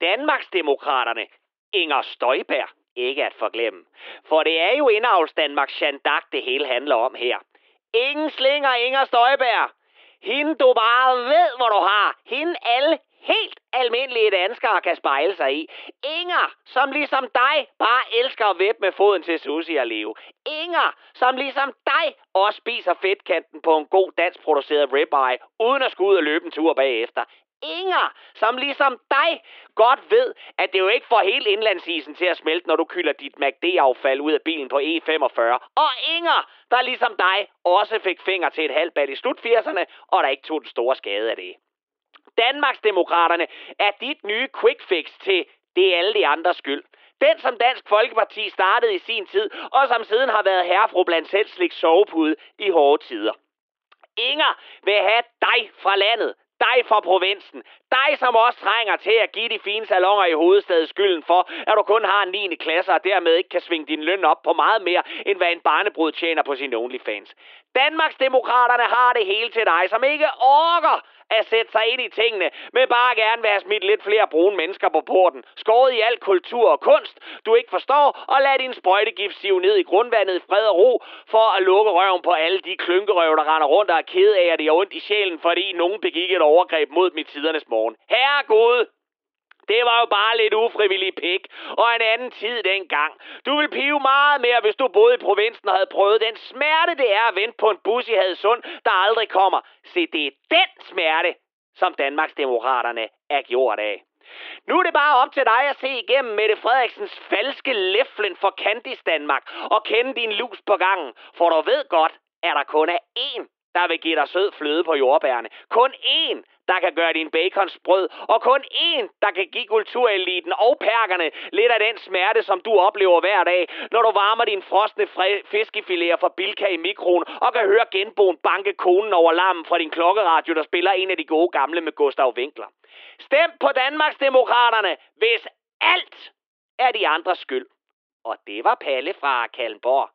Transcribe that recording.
Danmarksdemokraterne, Inger Støjberg, ikke at forglemme. For det er jo indavls Danmarks Jeanne det hele handler om her. Ingen slinger Inger Støjberg. Hende du bare ved, hvor du har. Hende alle almindelige danskere kan spejle sig i. Inger, som ligesom dig bare elsker at vippe med foden til sushi og leve. Inger, som ligesom dig også spiser fedtkanten på en god dansk produceret ribeye, uden at skulle ud og løbe en tur bagefter. Inger, som ligesom dig godt ved, at det jo ikke får hele indlandsisen til at smelte, når du kylder dit MACD-affald ud af bilen på E45. Og Inger, der ligesom dig også fik finger til et halvt i slut 80'erne, og der ikke tog den store skade af det. Danmarksdemokraterne er dit nye quick fix til det er alle de andres skyld. Den, som Dansk Folkeparti startede i sin tid, og som siden har været herrefru blandt selvslik sovepude i hårde tider. Inger vil have dig fra landet, dig fra provinsen. Dig, som også trænger til at give de fine salonger i hovedstaden skylden for, at du kun har en 9. klasse og dermed ikke kan svinge din løn op på meget mere, end hvad en barnebrud tjener på sin OnlyFans. Danmarksdemokraterne har det hele til dig, som ikke orker at sætte sig ind i tingene, men bare gerne vil have smidt lidt flere brune mennesker på porten. Skåret i al kultur og kunst, du ikke forstår, og lad din sprøjtegift sive ned i grundvandet i fred og ro, for at lukke røven på alle de klynkerøv, der render rundt og er ked af, at det er ondt i sjælen, fordi nogen begik et overgreb mod mit tidernes morgen. Herregud! Det var jo bare lidt ufrivillig pik, og en anden tid dengang. Du vil pive meget mere, hvis du boede i provinsen og havde prøvet den smerte, det er at vente på en bus i Hadsund, der aldrig kommer. Se, det er den smerte, som Danmarksdemokraterne er gjort af. Nu er det bare op til dig at se igennem Mette Frederiksens falske læflen for Candice Danmark og kende din lus på gangen, for du ved godt, at der kun er én, der vil give dig sød fløde på jordbærne. Kun én, der kan gøre din bacon sprød, og kun én, der kan give kultureliten og perkerne lidt af den smerte, som du oplever hver dag, når du varmer din frosne fiskefiléer fra Bilka i mikroen og kan høre genboen banke konen over lammen fra din klokkeradio, der spiller en af de gode gamle med Gustav Winkler. Stem på Danmarksdemokraterne, hvis alt er de andres skyld. Og det var Palle fra Kalmborg.